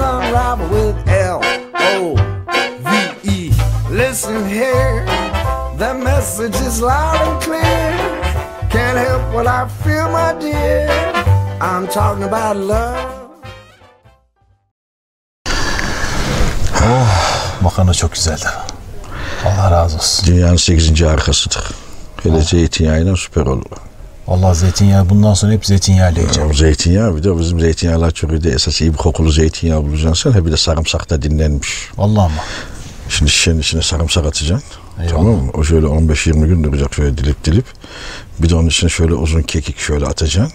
unravel with L O V E. Listen here, the message is loud and clear. Can't help what I feel, my dear. I'm talking about love. Makarna çok güzeldi. Allah razı olsun. Dünyanın 8. harikasıdır. Hele zeytinyağıyla süper olur. Vallahi zeytinyağı bundan sonra hep zeytinyağıyla yiyeceğim. Zeytinyağı bir de bizim zeytinyağlar çok iyi de esas iyi bir kokulu zeytinyağı bulacaksın sen. Bir de sarımsak da dinlenmiş. Vallahi ama. Şimdi şişenin içine sarımsak atacaksın. Eyvallah. Tamam mı? O şöyle 15-20 gün duracak şöyle dilip dilip. Bir de onun içine şöyle uzun kekik şöyle atacaksın.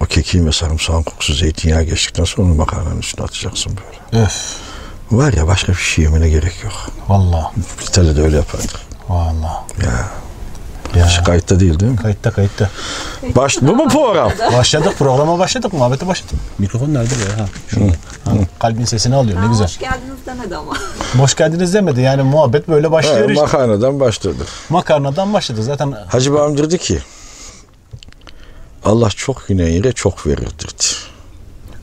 O kekiğin ve sarımsağın kokusu zeytinyağı geçtikten sonra onu makarnanın üstüne atacaksın böyle. Öf. Var ya başka bir şey yemene gerek yok. Vallahi. İtalya'da öyle yapardık. Vallahi. Ya. Ya. Şu kayıtta değil değil mi? Kayıtta kayıtta. Baş, bu mu program? Başladık programa başladık muhabbete başladık. Mikrofon nerede be? Ha, şurada. Ha, kalbin sesini alıyor ne güzel. Hoş geldiniz demedi ama. Hoş geldiniz demedi yani muhabbet böyle başlıyor Evet, işte. makarnadan başladık. Makarnadan başladı zaten. Hacı babam dedi ki Allah çok yenen yere çok verir dedi.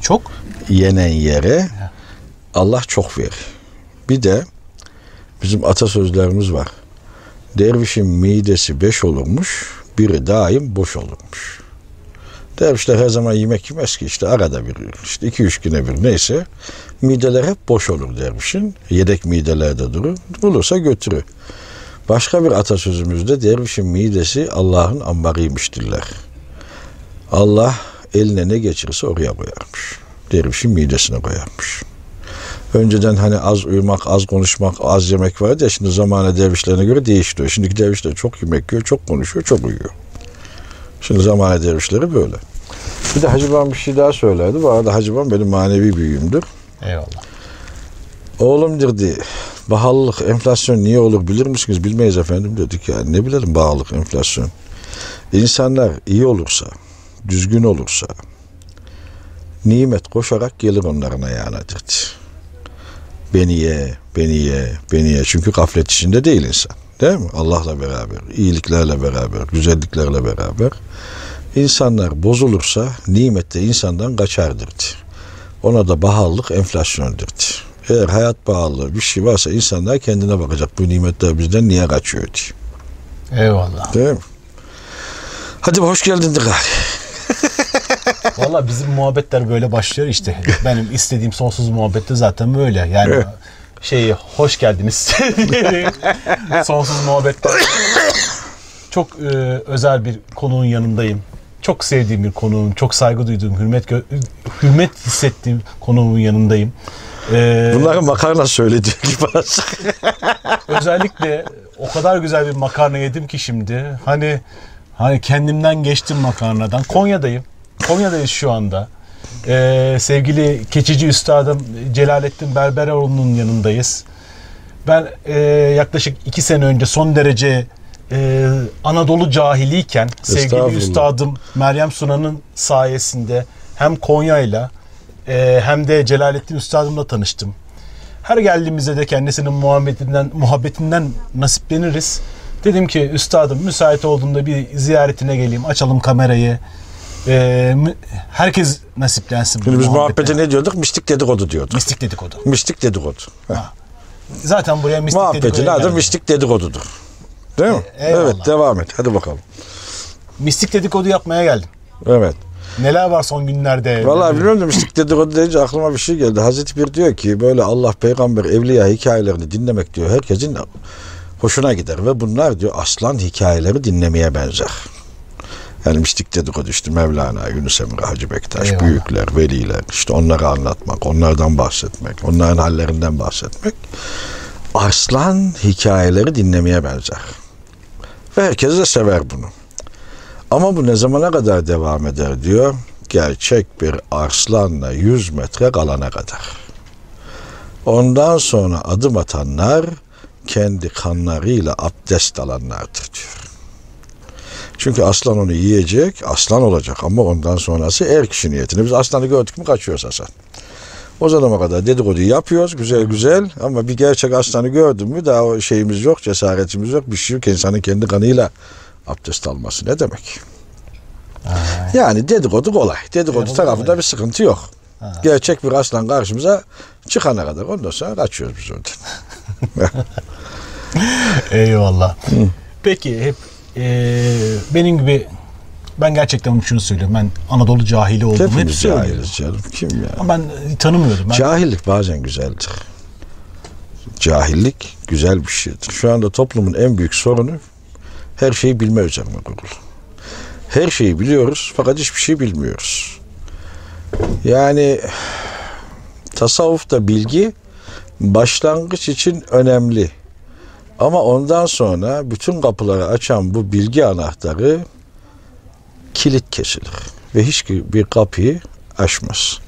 Çok Yenen yere Allah çok verir. Bir de bizim atasözlerimiz var. Dervişin midesi beş olurmuş, biri daim boş olurmuş. Dervişler her zaman yemek yemez ki işte arada bir, işte iki üç güne bir neyse. Mideler hep boş olur dervişin. Yedek midelerde durur. Bulursa götürür. Başka bir atasözümüzde dervişin midesi Allah'ın ambarıymıştırlar. Allah eline ne geçirirse oraya koyarmış. Dervişin midesine koyarmış. Önceden hani az uyumak, az konuşmak, az yemek vardı ya şimdi zamane dervişlerine göre değişiyor. Şimdiki dervişler çok yemek yiyor, çok konuşuyor, çok uyuyor. Şimdi zamane dervişleri böyle. Bir de Hacı Babam bir şey daha söylerdi. Bu arada Hacı Babam benim manevi büyüğümdür. eyvallah. Oğlum dedi, pahalılık, enflasyon niye olur bilir misiniz? Bilmeyiz efendim dedik ya. Ne bilelim pahalılık, enflasyon. İnsanlar iyi olursa, düzgün olursa, nimet koşarak gelir onların ayağına dedi. Beni ye, beni ye, beni ye. Çünkü gaflet içinde değil insan. Değil mi? Allah'la beraber, iyiliklerle beraber, güzelliklerle beraber. İnsanlar bozulursa nimet de insandan kaçar dedi. Ona da pahalılık enflasyondur. Eğer hayat pahalı bir şey varsa insanlar kendine bakacak. Bu nimetler bizden niye kaçıyor diye. Eyvallah. Değil mi? Hadi hoş geldin de gari. Valla bizim muhabbetler böyle başlıyor işte. Benim istediğim sonsuz muhabbette zaten böyle. Yani şeyi hoş geldiniz. sonsuz muhabbetler. Çok e, özel bir konuğun yanındayım. Çok sevdiğim bir konuğum, çok saygı duyduğum, hürmet hürmet hissettiğim konuğumun yanındayım. E, Bunları makarna söylediği gibi özellikle o kadar güzel bir makarna yedim ki şimdi. Hani hani kendimden geçtim makarnadan. Konya'dayım. Konya'dayız şu anda. Ee, sevgili keçici üstadım Celalettin Berberoğlu'nun yanındayız. Ben e, yaklaşık iki sene önce son derece e, Anadolu cahiliyken sevgili üstadım Meryem Sunan'ın sayesinde hem Konya'yla e, hem de Celalettin üstadımla tanıştım. Her geldiğimizde de kendisinin muhabbetinden, muhabbetinden nasipleniriz. Dedim ki üstadım müsait olduğunda bir ziyaretine geleyim. Açalım kamerayı. Mü- herkes nasiplensin. Şimdi biz muhabbete. muhabbete ne diyorduk? Mistik dedikodu diyorduk. Mistik dedikodu. Mistik dedikodu. Heh. Zaten buraya mistik Muhabbetin dedikoduya adı geldik. mistik dedikodudur. Değil mi? E- eyvallah. evet devam et. Hadi bakalım. Mistik dedikodu yapmaya geldim. Evet. Neler var son günlerde? Vallahi bilmiyorum da mistik dedikodu deyince aklıma bir şey geldi. Hazreti Bir diyor ki böyle Allah peygamber evliya hikayelerini dinlemek diyor herkesin hoşuna gider ve bunlar diyor aslan hikayeleri dinlemeye benzer. Yani mistik dedikodu işte Mevlana, Yunus Emre, Hacı Bektaş, Eyvallah. büyükler, veliler işte onları anlatmak, onlardan bahsetmek, onların hallerinden bahsetmek aslan hikayeleri dinlemeye benzer. Ve herkes de sever bunu. Ama bu ne zamana kadar devam eder diyor. gerçek bir arslanla 100 metre kalana kadar. Ondan sonra adım atanlar kendi kanlarıyla abdest alanlardır diyor. Çünkü aslan onu yiyecek, aslan olacak ama ondan sonrası er kişi niyetini. Biz aslanı gördük mü kaçıyoruz Hasan. O zamana kadar dedikodu yapıyoruz güzel güzel ama bir gerçek aslanı gördün mü daha o şeyimiz yok, cesaretimiz yok. Bir şey yok insanın kendi kanıyla abdest alması ne demek? Yani dedikodu kolay. Dedikodu Dedikodu tarafında kolay. bir sıkıntı yok. Gerçek bir aslan karşımıza çıkana kadar ondan sonra kaçıyoruz biz oradan. Eyvallah. Peki hep eee, benim gibi ben gerçekten şunu söylüyorum. Ben Anadolu cahili olduğumu hep Hepimiz söylüyorum. cahiliz canım. Kim ya? Ama ben e, tanımıyordum. Ben Cahillik bazen güzeldir. Cahillik güzel bir şeydir. Şu anda toplumun en büyük sorunu her şeyi bilme üzerine kurulu. Her şeyi biliyoruz fakat hiçbir şey bilmiyoruz. Yani tasavvufta bilgi başlangıç için önemli. Ama ondan sonra bütün kapıları açan bu bilgi anahtarı kilit kesilir ve hiç bir kapıyı açmaz.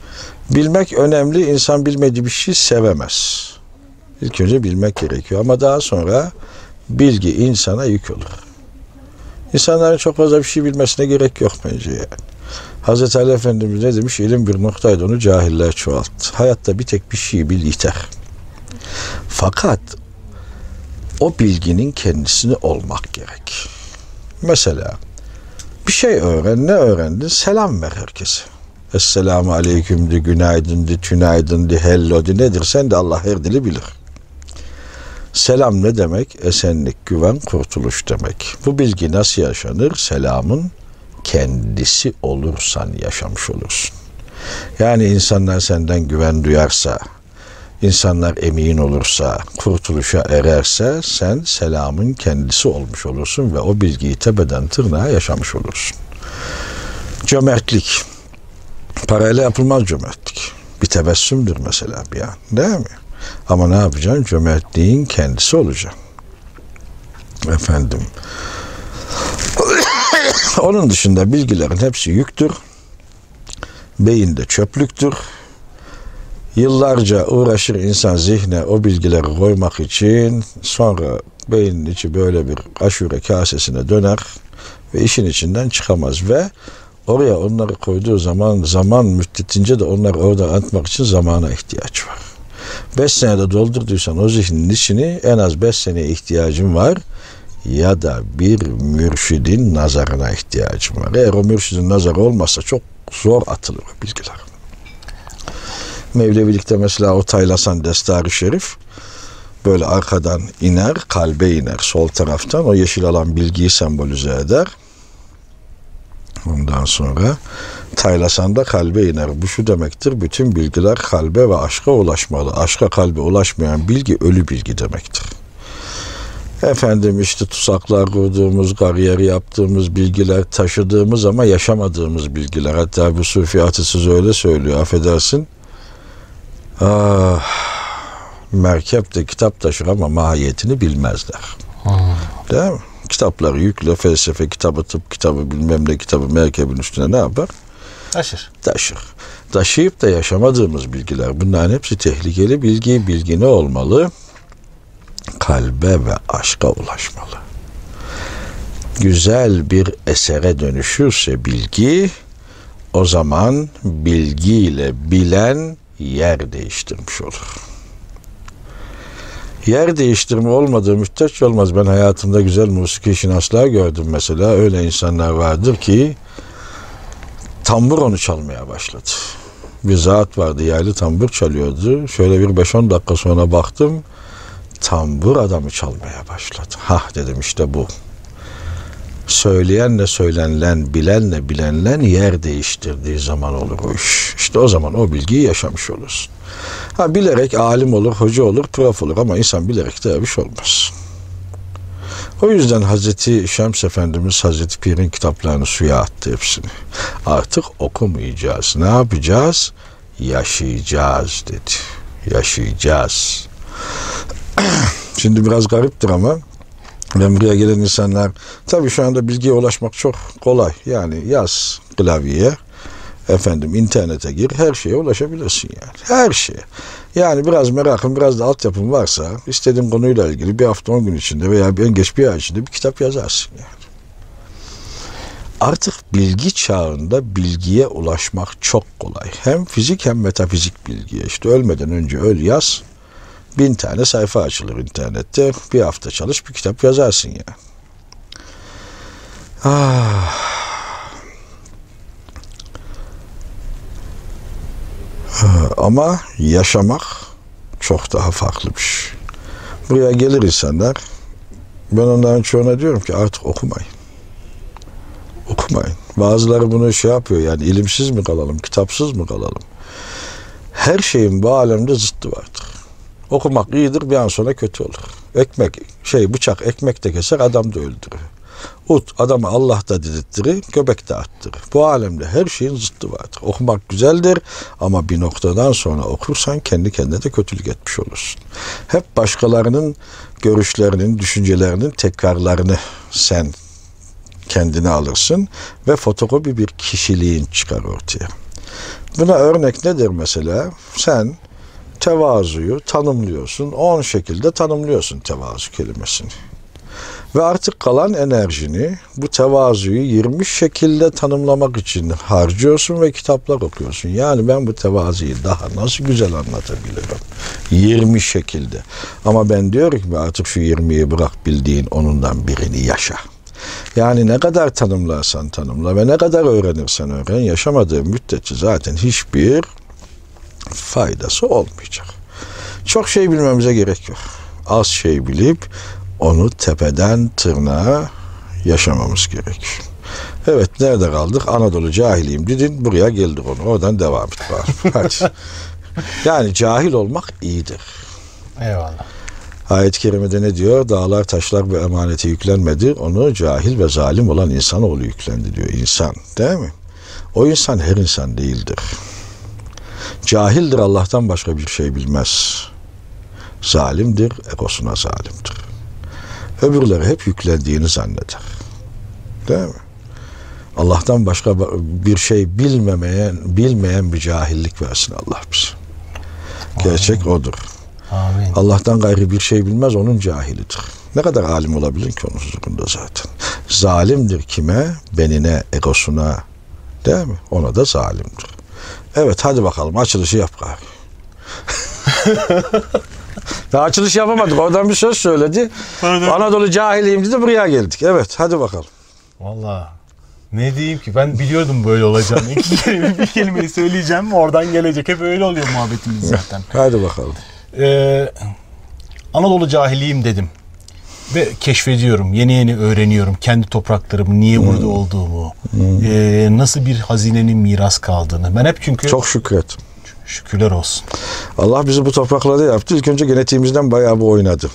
Bilmek önemli. İnsan bilmediği bir şey sevemez. İlk önce bilmek gerekiyor ama daha sonra bilgi insana yük olur. İnsanların çok fazla bir şey bilmesine gerek yok bence yani. Hazreti Ali Efendimiz ne demiş? İlim bir noktaydı onu cahiller çoğalttı. Hayatta bir tek bir şey bil yeter. Fakat o bilginin kendisini olmak gerek. Mesela bir şey öğren, ne öğrendin? Selam ver herkese. Esselamu aleyküm de, günaydın de, tünaydın de, hello de nedir? Sen de Allah her dili bilir. Selam ne demek? Esenlik, güven, kurtuluş demek. Bu bilgi nasıl yaşanır? Selamın kendisi olursan yaşamış olursun. Yani insanlar senden güven duyarsa, insanlar emin olursa, kurtuluşa ererse sen selamın kendisi olmuş olursun ve o bilgiyi tepeden tırnağa yaşamış olursun. Cömertlik. Parayla yapılmaz cömertlik. Bir tebessümdür mesela bir an. Değil mi? Ama ne yapacaksın? Cömertliğin kendisi olacaksın. Efendim. Onun dışında bilgilerin hepsi yüktür. Beyinde çöplüktür. Yıllarca uğraşır insan zihne o bilgileri koymak için sonra beynin içi böyle bir aşure kasesine döner ve işin içinden çıkamaz ve oraya onları koyduğu zaman zaman müddetince de onları orada atmak için zamana ihtiyaç var. 5 senede doldurduysan o zihnin içini en az 5 seneye ihtiyacın var ya da bir mürşidin nazarına ihtiyacın var. Eğer o mürşidin nazarı olmazsa çok zor atılır bilgiler. Mevlevilikte mesela o Taylasan Destar-ı Şerif böyle arkadan iner, kalbe iner sol taraftan. O yeşil alan bilgiyi sembolize eder. Ondan sonra Taylasan da kalbe iner. Bu şu demektir. Bütün bilgiler kalbe ve aşka ulaşmalı. Aşka kalbe ulaşmayan bilgi ölü bilgi demektir. Efendim işte tuzaklar kurduğumuz, kariyer yaptığımız bilgiler, taşıdığımız ama yaşamadığımız bilgiler. Hatta bu sufi atırsız öyle söylüyor, affedersin. Ah, merkep de kitap taşır ama mahiyetini bilmezler. Değil mi? Kitapları yükle, felsefe kitabı, tıp kitabı, bilmem ne kitabı merkebin üstüne ne yapar? taşır. Taşır. Taşıyıp da yaşamadığımız bilgiler. Bunların hepsi tehlikeli bilgi. Bilgi ne olmalı? Kalbe ve aşka ulaşmalı. Güzel bir esere dönüşürse bilgi, o zaman bilgiyle bilen yer değiştirmiş olur. Yer değiştirme olmadığı müddetçe olmaz. Ben hayatımda güzel musiki şinaslar gördüm mesela. Öyle insanlar vardır ki tambur onu çalmaya başladı. Bir zat vardı yaylı tambur çalıyordu. Şöyle bir 5-10 dakika sonra baktım tambur adamı çalmaya başladı. Hah dedim işte bu. Söyleyenle söylenilen, bilenle bilenlen yer değiştirdiği zaman olur o iş. İşte o zaman o bilgiyi yaşamış olursun. Ha bilerek alim olur, hoca olur, prof olur ama insan bilerek de bir şey olmaz. O yüzden Hazreti Şems Efendimiz Hazreti Pir'in kitaplarını suya attı hepsini. Artık okumayacağız. Ne yapacağız? Yaşayacağız dedi. Yaşayacağız. Şimdi biraz gariptir ama ben buraya gelen insanlar tabii şu anda bilgiye ulaşmak çok kolay. Yani yaz klavyeye Efendim internete gir her şeye ulaşabilirsin yani. Her şeye. Yani biraz merakın biraz da altyapın varsa istediğin konuyla ilgili bir hafta on gün içinde veya en geç bir ay içinde bir kitap yazarsın yani. Artık bilgi çağında bilgiye ulaşmak çok kolay. Hem fizik hem metafizik bilgiye. İşte ölmeden önce öl yaz. Bin tane sayfa açılır internette. Bir hafta çalış bir kitap yazarsın ya. Ah. Ama yaşamak çok daha farklı bir şey. Buraya gelir insanlar. Ben onların çoğuna diyorum ki artık okumayın. Okumayın. Bazıları bunu şey yapıyor yani ilimsiz mi kalalım, kitapsız mı kalalım? Her şeyin bu alemde zıttı vardır. Okumak iyidir bir an sonra kötü olur. Ekmek, şey bıçak ekmek de keser adam da öldürür. Ut adamı Allah da dirilttirir, göbek de attırır. Bu alemde her şeyin zıttı vardır. Okumak güzeldir ama bir noktadan sonra okursan kendi kendine de kötülük etmiş olursun. Hep başkalarının görüşlerinin, düşüncelerinin tekrarlarını sen kendine alırsın ve fotokopi bir kişiliğin çıkar ortaya. Buna örnek nedir mesela? Sen tevazuyu tanımlıyorsun. 10 şekilde tanımlıyorsun tevazu kelimesini. Ve artık kalan enerjini bu tevazuyu 20 şekilde tanımlamak için harcıyorsun ve kitaplar okuyorsun. Yani ben bu tevazuyu daha nasıl güzel anlatabilirim? 20 şekilde. Ama ben diyorum ki artık şu 20'yi bırak bildiğin onundan birini yaşa. Yani ne kadar tanımlarsan tanımla ve ne kadar öğrenirsen öğren yaşamadığın müddetçe zaten hiçbir faydası olmayacak. Çok şey bilmemize gerek yok. Az şey bilip onu tepeden tırnağa yaşamamız gerekiyor. Evet nerede kaldık? Anadolu cahiliyim dedin buraya geldik onu. Oradan devam et bari. Hadi. Yani cahil olmak iyidir. Eyvallah. Ayet-i kerimede ne diyor? Dağlar, taşlar ve emanete yüklenmedi. Onu cahil ve zalim olan insanoğlu yüklendi diyor. İnsan değil mi? O insan her insan değildir. Cahildir Allah'tan başka bir şey bilmez. Zalimdir, egosuna zalimdir. Öbürleri hep yüklendiğini zanneder. Değil mi? Allah'tan başka bir şey bilmemeyen, bilmeyen bir cahillik versin Allah bize. Gerçek odur. Amin. Allah'tan gayrı bir şey bilmez onun cahilidir. Ne kadar alim olabilir ki onun huzurunda zaten. Zalimdir kime? Benine, egosuna. Değil mi? Ona da zalimdir. Evet hadi bakalım açılışı yap gari. Daha açılış yapamadık. Oradan bir söz söyledi. Anadolu cahiliyim dedi buraya geldik. Evet hadi bakalım. Valla ne diyeyim ki ben biliyordum böyle olacağını. İki kelime bir kelimeyi söyleyeceğim oradan gelecek. Hep öyle oluyor muhabbetimiz zaten. Hadi bakalım. Ee, Anadolu cahiliyim dedim. Ve keşfediyorum, yeni yeni öğreniyorum kendi topraklarımın niye burada olduğumu, ee, nasıl bir hazinenin miras kaldığını. Ben hep çünkü Çok şükret. şükürler olsun. Allah bizi bu topraklarda yaptı. İlk önce genetiğimizden bayağı bir oynadı.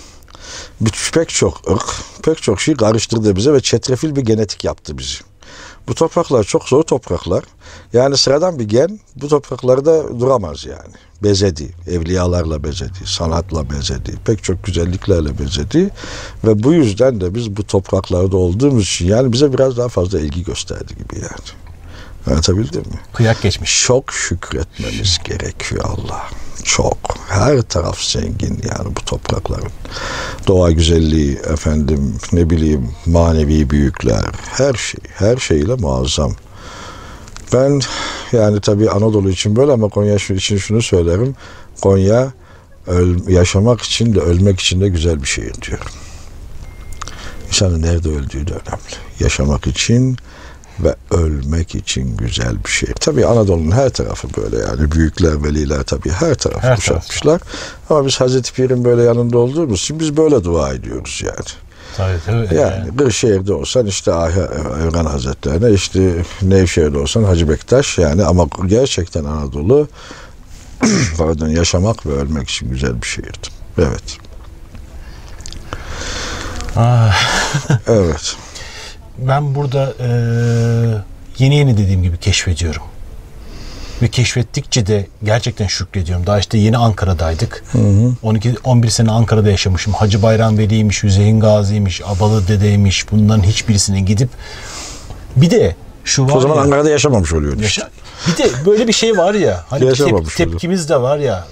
Bir- Pek çok ırk, pek çok şey karıştırdı bize ve çetrefil bir genetik yaptı bizi. Bu topraklar çok zor topraklar. Yani sıradan bir gen bu topraklarda duramaz yani. Bezedi, evliyalarla bezedi, sanatla bezedi, pek çok güzelliklerle bezedi. Ve bu yüzden de biz bu topraklarda olduğumuz için yani bize biraz daha fazla ilgi gösterdi gibi yani. Anlatabildim mi? Kıyak geçmiş. çok şükretmemiz gerekiyor Allah. Çok. Her taraf zengin yani bu toprakların. Doğa güzelliği, efendim ne bileyim manevi büyükler, her şey, her şeyle muazzam. Ben yani tabii Anadolu için böyle ama Konya için şunu söylerim. Konya öl- yaşamak için de ölmek için de güzel bir şehir diyorum. İnsanın nerede öldüğü de önemli. Yaşamak için ve ölmek için güzel bir şehir. Tabii Anadolu'nun her tarafı böyle yani büyükler, veliler tabii her tarafı Her kuşatmışlar. Ama biz Hazreti Pir'in böyle yanında olduğumuz için biz böyle dua ediyoruz yani. Tabii tabii. Yani Kırşehir'de olsan işte Evren Hazretlerine, işte Nevşehir'de olsan Hacı Bektaş yani ama gerçekten Anadolu pardon yaşamak ve ölmek için güzel bir şehirdi. Evet. Ah, Evet. Ben burada eee, yeni yeni dediğim gibi keşfediyorum. Ve keşfettikçe de gerçekten şükrediyorum. Daha işte yeni Ankara'daydık. 12 11 sene Ankara'da yaşamışım. Hacı Bayram Veli'ymiş, Hüseyin Gazi'ymiş, Abalı Dede'ymiş. Bunların hiçbirisine gidip bir de Şu var O zaman ya, Ankara'da yaşamamış oluyor yaşa- Bir de böyle bir şey var ya. Hani tep- tepkimiz de var ya.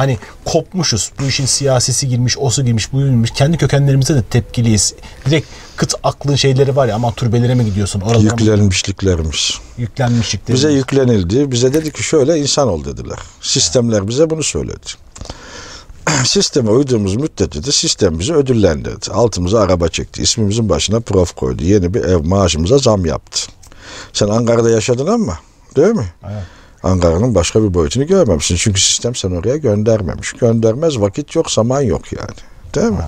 Hani kopmuşuz. Bu işin siyasisi girmiş, osu girmiş, bu girmiş. Kendi kökenlerimize de tepkiliyiz. Direkt kıt aklın şeyleri var ya. Aman türbelere mi gidiyorsun? Oralara Yüklenmişliklerimiz. Yüklenmişlikleri. Bize yüklenildi. Bize dedi ki şöyle insan ol dediler. Sistemler bize bunu söyledi. Sisteme uyduğumuz müddetçe de sistem bizi ödüllendirdi. Altımıza araba çekti. İsmimizin başına prof koydu. Yeni bir ev maaşımıza zam yaptı. Sen Ankara'da yaşadın ama değil mi? Evet. Ankara'nın başka bir boyutunu görmemişsin. Çünkü sistem seni oraya göndermemiş. Göndermez vakit yok, zaman yok yani. Değil mi?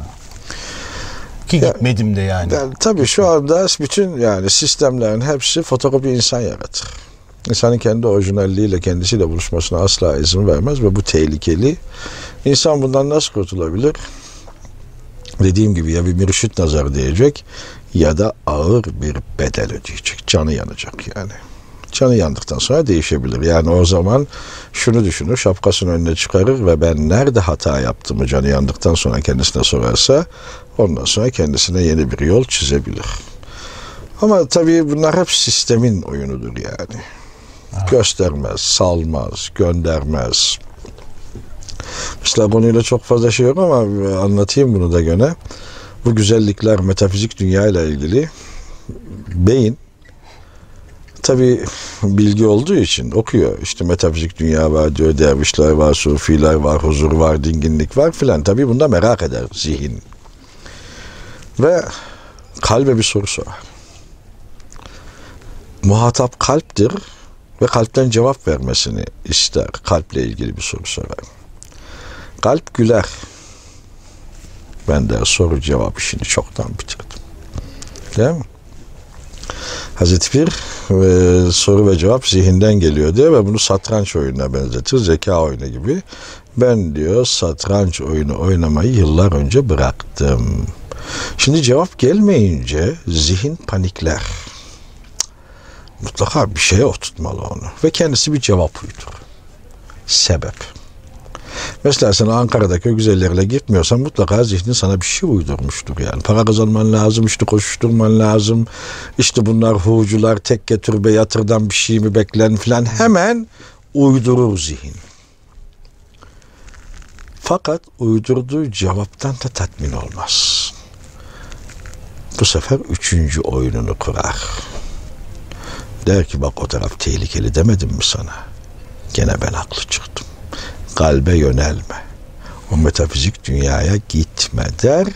Ki gitmedim de yani. Yani tabii şu anda bütün yani sistemlerin hepsi fotokopi insan yaratır. İnsanın kendi orijinalliğiyle kendisiyle buluşmasına asla izin vermez ve bu tehlikeli. İnsan bundan nasıl kurtulabilir? Dediğim gibi ya bir mürşit nazarı diyecek ya da ağır bir bedel ödeyecek. Canı yanacak yani. Canı yandıktan sonra değişebilir. Yani o zaman şunu düşünür, şapkasını önüne çıkarır ve ben nerede hata yaptığımı canı yandıktan sonra kendisine sorarsa ondan sonra kendisine yeni bir yol çizebilir. Ama tabii bunlar hep sistemin oyunudur yani. Göstermez, salmaz, göndermez. Mesela konuyla çok fazla şey yok ama anlatayım bunu da gene. Bu güzellikler metafizik dünya ile ilgili beyin tabi bilgi olduğu için okuyor. İşte metafizik dünya var diyor, dervişler var, sufiler var, huzur var, dinginlik var filan. Tabi bunda merak eder zihin. Ve kalbe bir soru sorar. Muhatap kalptir ve kalpten cevap vermesini ister. Kalple ilgili bir soru sorar. Kalp güler. Ben de soru cevap işini çoktan bitirdim. Değil mi? Hazreti Pir e, soru ve cevap zihinden geliyor diye ve bunu satranç oyununa benzetir. Zeka oyunu gibi. Ben diyor satranç oyunu oynamayı yıllar önce bıraktım. Şimdi cevap gelmeyince zihin panikler. Mutlaka bir şeye oturtmalı onu. Ve kendisi bir cevap uydurur. Sebep. Mesela sen Ankara'daki güzellerle gitmiyorsan mutlaka zihnin sana bir şey uydurmuştur yani. Para kazanman lazım, işte koşuşturman lazım. İşte bunlar hucular, tekke türbe yatırdan bir şey mi beklen filan hemen uydurur zihin. Fakat uydurduğu cevaptan da tatmin olmaz. Bu sefer üçüncü oyununu kurar. Der ki bak o taraf tehlikeli demedim mi sana? Gene ben haklı çıktım kalbe yönelme. O metafizik dünyaya gitme der.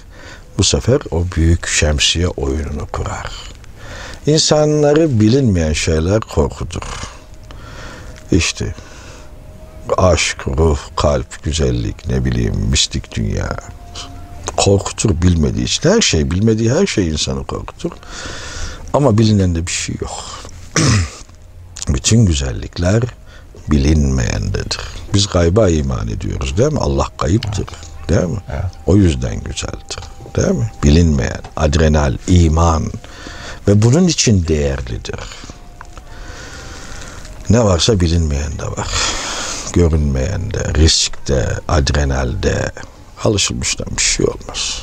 Bu sefer o büyük şemsiye oyununu kurar. İnsanları bilinmeyen şeyler korkutur. İşte aşk, ruh, kalp, güzellik, ne bileyim mistik dünya. Korkutur bilmediği için. Her şey, bilmediği her şey insanı korkutur. Ama bilinende bir şey yok. Bütün güzellikler bilinmeyendedir. Biz gayba iman ediyoruz değil mi? Allah kayıptır. Değil mi? Evet. O yüzden güzeldir. Değil mi? Bilinmeyen, adrenal, iman ve bunun için değerlidir. Ne varsa bilinmeyen de var. Görünmeyen de, riskte, adrenalde alışılmıştan bir şey olmaz.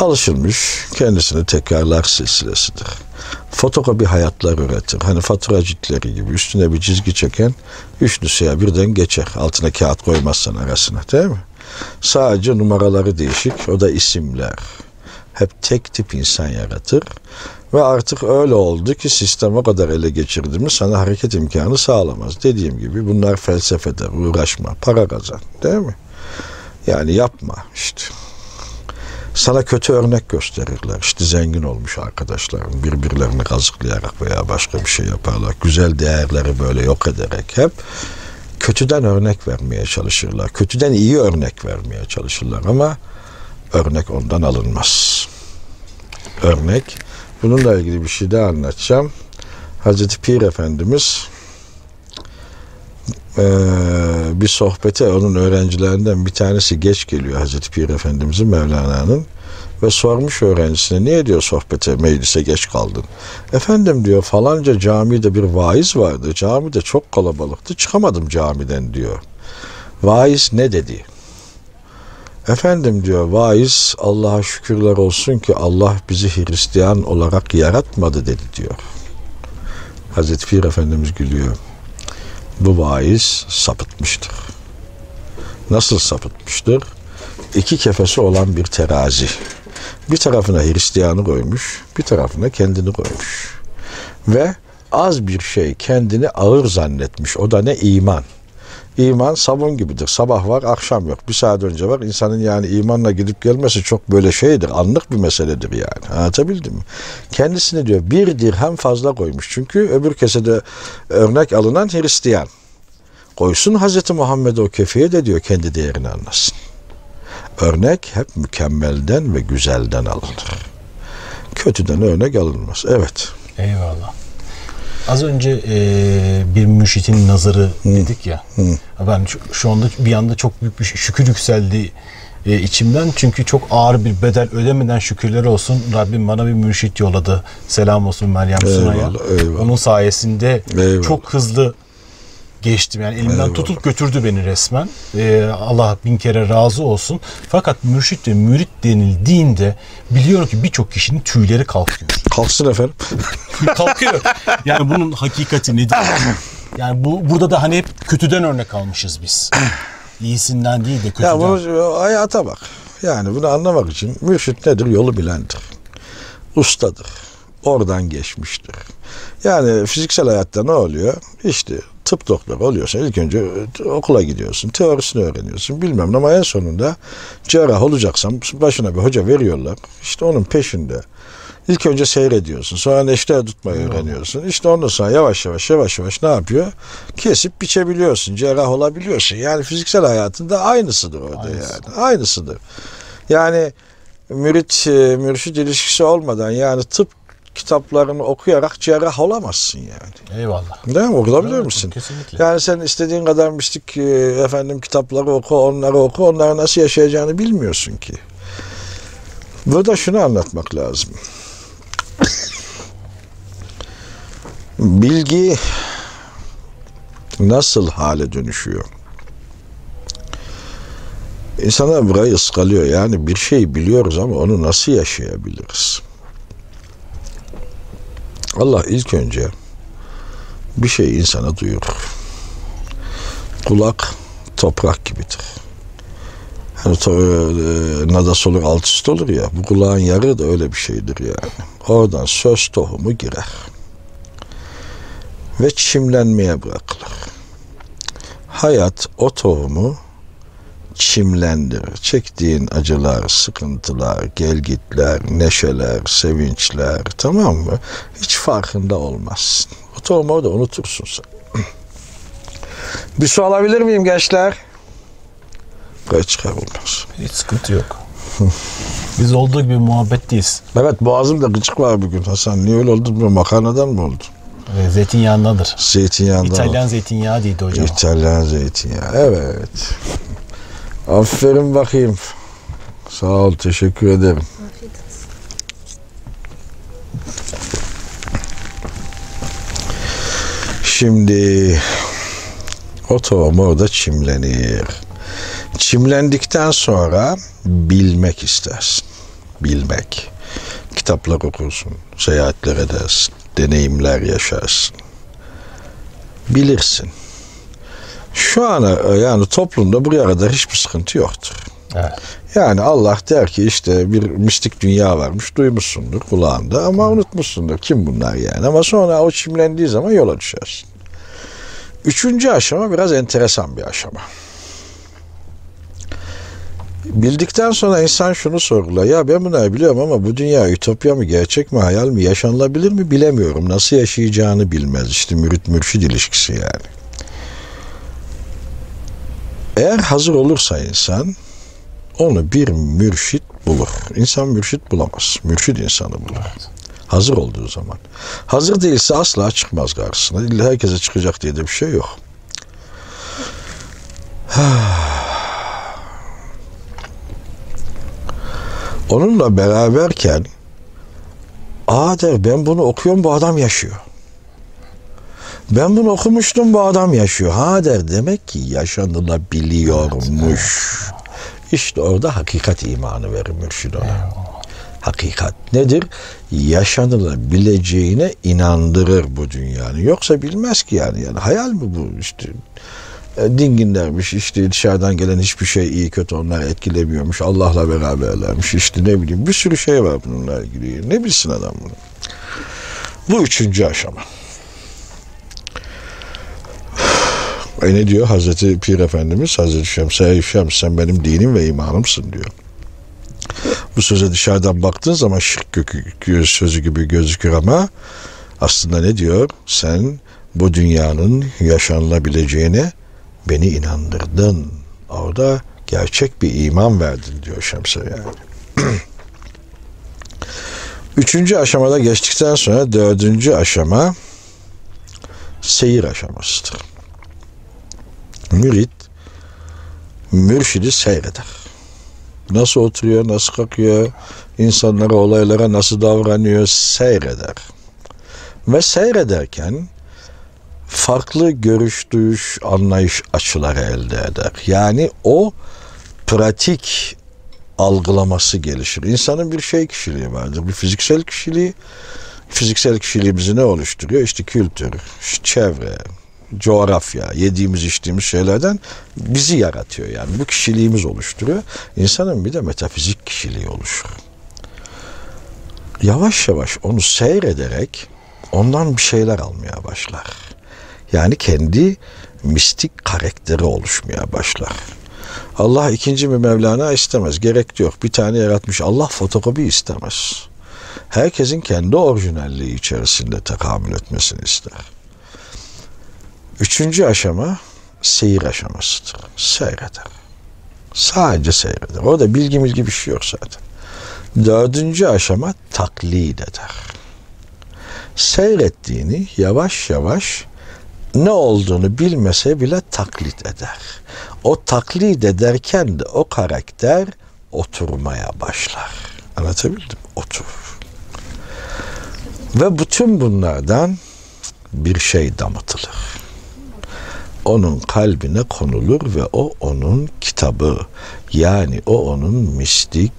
Alışılmış kendisini tekrarlar silsilesidir fotokopi hayatlar üretir. Hani faturacitleri gibi üstüne bir çizgi çeken üç nüshaya birden geçer. Altına kağıt koymazsan arasına değil mi? Sadece numaraları değişik. O da isimler. Hep tek tip insan yaratır. Ve artık öyle oldu ki sistem o kadar ele geçirdi mi sana hareket imkanı sağlamaz. Dediğim gibi bunlar felsefeder, uğraşma, para kazan değil mi? Yani yapma işte sana kötü örnek gösterirler. İşte zengin olmuş arkadaşların birbirlerini kazıklayarak veya başka bir şey yaparlar. Güzel değerleri böyle yok ederek hep kötüden örnek vermeye çalışırlar. Kötüden iyi örnek vermeye çalışırlar ama örnek ondan alınmaz. Örnek bununla ilgili bir şey daha anlatacağım. Hazreti Pir Efendimiz ee, bir sohbete onun öğrencilerinden bir tanesi geç geliyor Hazreti Pir Efendimizin Mevlana'nın ve sormuş öğrencisine niye diyor sohbete meclise geç kaldın? Efendim diyor falanca camide bir vaiz vardı camide çok kalabalıktı çıkamadım camiden diyor. Vaiz ne dedi? Efendim diyor vaiz Allah'a şükürler olsun ki Allah bizi Hristiyan olarak yaratmadı dedi diyor. Hazreti Pir Efendimiz gülüyor. Bu vaiz sapıtmıştır. Nasıl sapıtmıştır? İki kefesi olan bir terazi. Bir tarafına Hristiyanı koymuş, bir tarafına kendini koymuş. Ve az bir şey kendini ağır zannetmiş. O da ne? iman. İman sabun gibidir. Sabah var, akşam yok. Bir saat önce var. İnsanın yani imanla gidip gelmesi çok böyle şeydir. Anlık bir meseledir yani. Anlatabildim mi? Kendisini diyor bir dirhem fazla koymuş. Çünkü öbür kesede örnek alınan Hristiyan. Koysun Hazreti Muhammed o kefeye de diyor kendi değerini anlasın. Örnek hep mükemmelden ve güzelden alınır. Kötüden örnek alınmaz. Evet. Eyvallah. Az önce e, bir mürşitin nazarı dedik ya. Ben şu, şu anda bir anda çok büyük bir şükür yükseldi e, içimden. Çünkü çok ağır bir bedel ödemeden şükürler olsun. Rabbim bana bir mürşit yolladı. Selam olsun Meryem Sunay'a. Eyvallah. Onun sayesinde Eyvallah. çok hızlı geçtim. Yani elimden Eyvallah. tutup götürdü beni resmen. Ee, Allah bin kere razı olsun. Fakat mürşit ve mürit denildiğinde biliyorum ki birçok kişinin tüyleri kalkıyor. Kalksın efendim. kalkıyor. Yani bunun hakikati nedir? Yani bu burada da hani hep kötüden örnek almışız biz. İyisinden değil de kötüden. Ya bunu hayata bak. Yani bunu anlamak için mürşit nedir? Yolu bilendir. Ustadır. Oradan geçmiştir. Yani fiziksel hayatta ne oluyor? İşte tıp doktoru oluyorsan ilk önce okula gidiyorsun. Teorisini öğreniyorsun. Bilmem ne ama en sonunda cerrah olacaksan başına bir hoca veriyorlar. İşte onun peşinde. İlk önce seyrediyorsun. Sonra neşter tutmayı öğreniyorsun. İşte ondan sonra yavaş yavaş yavaş yavaş ne yapıyor? Kesip biçebiliyorsun. Cerrah olabiliyorsun. Yani fiziksel hayatında aynısıdır orada Aynısı. yani. Aynısıdır. Yani mürit e, mürşit ilişkisi olmadan yani tıp kitaplarını okuyarak cerrah olamazsın yani. Eyvallah. Değil mi? Okutabiliyor Evet, musun? kesinlikle. Yani sen istediğin kadar mistik e, efendim kitapları oku, onları oku, onları nasıl yaşayacağını bilmiyorsun ki. Burada şunu anlatmak lazım. Bilgi nasıl hale dönüşüyor? İnsanlar burayı ıskalıyor. Yani bir şeyi biliyoruz ama onu nasıl yaşayabiliriz? Allah ilk önce bir şey insana duyurur. Kulak toprak gibidir. Hani e, nadas olur alt üst olur ya. Bu kulağın yarı da öyle bir şeydir yani. Oradan söz tohumu girer. Ve çimlenmeye bırakılır. Hayat o tohumu çimlendirir. Çektiğin acılar, sıkıntılar, gelgitler, neşeler, sevinçler tamam mı? Hiç farkında olmazsın. O tohumu orada unutursun sen. Bir su alabilir miyim gençler? Buraya çıkar olmaz. Hiç sıkıntı yok. Biz olduğu gibi muhabbetteyiz. Evet boğazımda gıcık var bugün Hasan. Niye öyle oldu. Makarnadan mı oldu? Ee, Zeytinyağındadır. Zeytinyağından İtalyan zeytinyağı değildi hocam. İtalyan zeytinyağı. Evet. Aferin bakayım. Sağ ol. Teşekkür ederim. Şimdi o tohum orada çimlenir. Çimlendikten sonra bilmek istersin. Bilmek. Kitaplar okursun, seyahatler edersin, deneyimler yaşarsın. Bilirsin. Şu ana yani toplumda buraya kadar hiçbir sıkıntı yoktur. Evet. Yani Allah der ki işte bir mistik dünya varmış duymuşsundur kulağında ama unutmuşsundur. Kim bunlar yani? Ama sonra o çimlendiği zaman yola düşersin. Üçüncü aşama biraz enteresan bir aşama. Bildikten sonra insan şunu sorgular. Ya ben bunları biliyorum ama bu dünya ütopya mı, gerçek mi, hayal mi, yaşanılabilir mi bilemiyorum. Nasıl yaşayacağını bilmez. İşte mürit mürşid ilişkisi yani. Eğer hazır olursa insan onu bir mürşit bulur. İnsan mürşit bulamaz. Mürşit insanı bulur. Hazır olduğu zaman. Hazır değilse asla çıkmaz karşısına. İlla herkese çıkacak diye de bir şey yok. Onunla beraberken Aa der ben bunu okuyorum bu adam yaşıyor. Ben bunu okumuştum bu adam yaşıyor. Ha der demek ki yaşanılabiliyormuş. İşte orada hakikat imanı verir mürşid ona. hakikat nedir? Yaşanılabileceğine inandırır bu dünyanın. Yoksa bilmez ki yani. yani hayal mi bu işte? E, dinginlermiş işte dışarıdan gelen hiçbir şey iyi kötü onları etkilemiyormuş. Allah'la beraberlermiş işte ne bileyim bir sürü şey var bununla ilgili. Ne bilsin adam bunu? Bu üçüncü aşama. E ne diyor Hazreti Pir Efendimiz Hazreti Şems, ey Şems sen benim dinim ve imanımsın diyor. Bu söze dışarıdan baktığın zaman şirk gökü, sözü gibi gözükür ama aslında ne diyor? Sen bu dünyanın yaşanılabileceğine beni inandırdın. Orada gerçek bir iman verdin diyor Şems'e yani. Üçüncü aşamada geçtikten sonra dördüncü aşama seyir aşamasıdır. Mürit mürşidi seyreder. Nasıl oturuyor, nasıl kalkıyor, insanlara, olaylara nasıl davranıyor seyreder. Ve seyrederken farklı görüş, duyuş, anlayış açıları elde eder. Yani o pratik algılaması gelişir. İnsanın bir şey kişiliği vardır. Bir fiziksel kişiliği. Fiziksel kişiliğimizi ne oluşturuyor? İşte kültür, çevre, coğrafya, yediğimiz içtiğimiz şeylerden bizi yaratıyor yani. Bu kişiliğimiz oluşturuyor. İnsanın bir de metafizik kişiliği oluşur. Yavaş yavaş onu seyrederek ondan bir şeyler almaya başlar. Yani kendi mistik karakteri oluşmaya başlar. Allah ikinci bir Mevlana istemez. Gerek yok. Bir tane yaratmış. Allah fotokopi istemez. Herkesin kendi orijinalliği içerisinde tekamül etmesini ister. Üçüncü aşama seyir aşamasıdır. Seyreder. Sadece seyreder. O da bilgi bilgi bir şey yok zaten. Dördüncü aşama taklit eder. Seyrettiğini yavaş yavaş ne olduğunu bilmese bile taklit eder. O taklit ederken de o karakter oturmaya başlar. Anlatabildim? Otur. Ve bütün bunlardan bir şey damıtılır. Onun kalbine konulur ve o onun kitabı. Yani o onun mistik,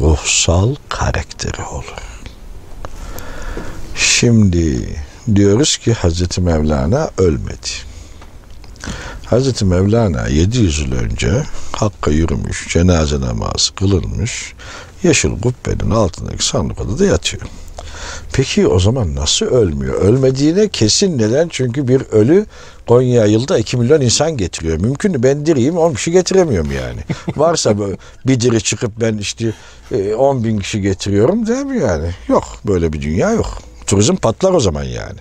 ruhsal karakteri olur. Şimdi diyoruz ki Hazreti Mevlana ölmedi. Hazreti Mevlana 700 yıl önce Hakk'a yürümüş, cenaze namazı kılınmış, yeşil kubbenin altındaki sandık odada yatıyor. Peki o zaman nasıl ölmüyor? Ölmediğine kesin neden? Çünkü bir ölü Konya yılda 2 milyon insan getiriyor. Mümkün mü? Ben diriyim 10 kişi getiremiyorum yani. Varsa bir diri çıkıp ben işte 10 bin kişi getiriyorum değil mi yani? Yok böyle bir dünya yok. Turizm patlar o zaman yani.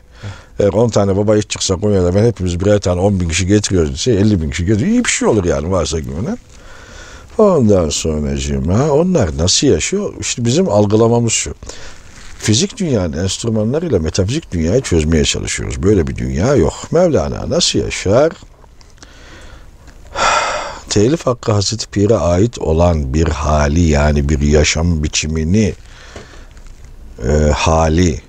Eğer 10 tane baba iş çıksa Konya'da ben hepimiz birer tane 10 bin kişi getiriyoruz. Şey, 50 bin kişi getiriyor. İyi bir şey olur yani varsa güvenen. Ondan sonra cima onlar nasıl yaşıyor? İşte bizim algılamamız şu. Fizik dünyanın enstrümanlarıyla metafizik dünyayı çözmeye çalışıyoruz. Böyle bir dünya yok. Mevlana nasıl yaşar? Telif hakkı Hazreti Pir'e ait olan bir hali yani bir yaşam biçimini e, hali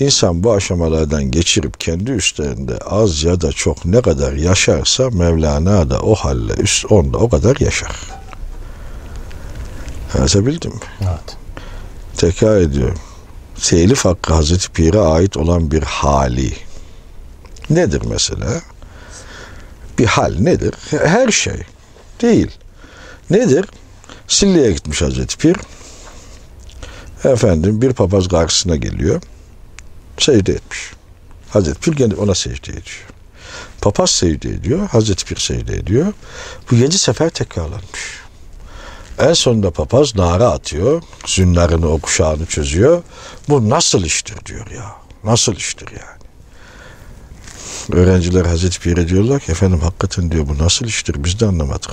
İnsan bu aşamalardan geçirip kendi üstlerinde az ya da çok ne kadar yaşarsa Mevlana da o halle üst onda o kadar yaşar. Anlatabildim mi? Evet. Tekrar ediyorum. Telif hakkı Hazreti Pir'e ait olan bir hali. Nedir mesela? Bir hal nedir? Her şey. Değil. Nedir? Silli'ye gitmiş Hazreti Pir. Efendim bir papaz karşısına geliyor secde etmiş. Hazreti Pir gene ona secde ediyor. Papaz secde ediyor. Hazreti Pir secde ediyor. Bu yedi sefer tekrarlanmış. En sonunda papaz nara atıyor. Zünlarını o kuşağını çözüyor. Bu nasıl iştir diyor ya. Nasıl iştir yani. Öğrenciler Hazreti Pir'e diyorlar ki efendim hakikaten diyor bu nasıl iştir biz de anlamadık.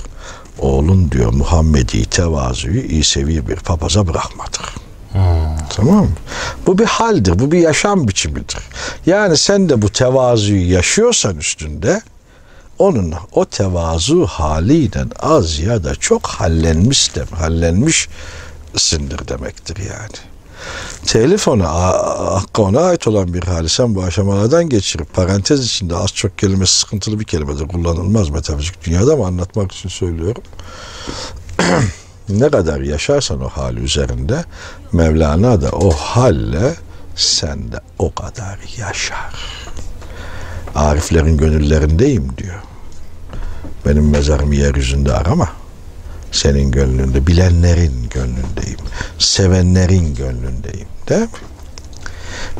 Oğlun diyor Muhammedi tevazuyu İsevi bir papaza bırakmadık. Hmm. Tamam mı? Bu bir haldir, bu bir yaşam biçimidir. Yani sen de bu tevazuyu yaşıyorsan üstünde onun o tevazu haliyle az ya da çok hallenmiş de hallenmişsindir demektir yani. Telif ona, hakka ona ait olan bir hali sen bu aşamalardan geçirip parantez içinde az çok kelimesi sıkıntılı bir kelimedir kullanılmaz metafizik dünyada ama anlatmak için söylüyorum. Ne kadar yaşarsan o hal üzerinde Mevlana da o halle sen de o kadar yaşar. Ariflerin gönüllerindeyim diyor. Benim mezarımı yeryüzünde arama. Senin gönlünde, bilenlerin gönlündeyim. Sevenlerin gönlündeyim. Değil mi?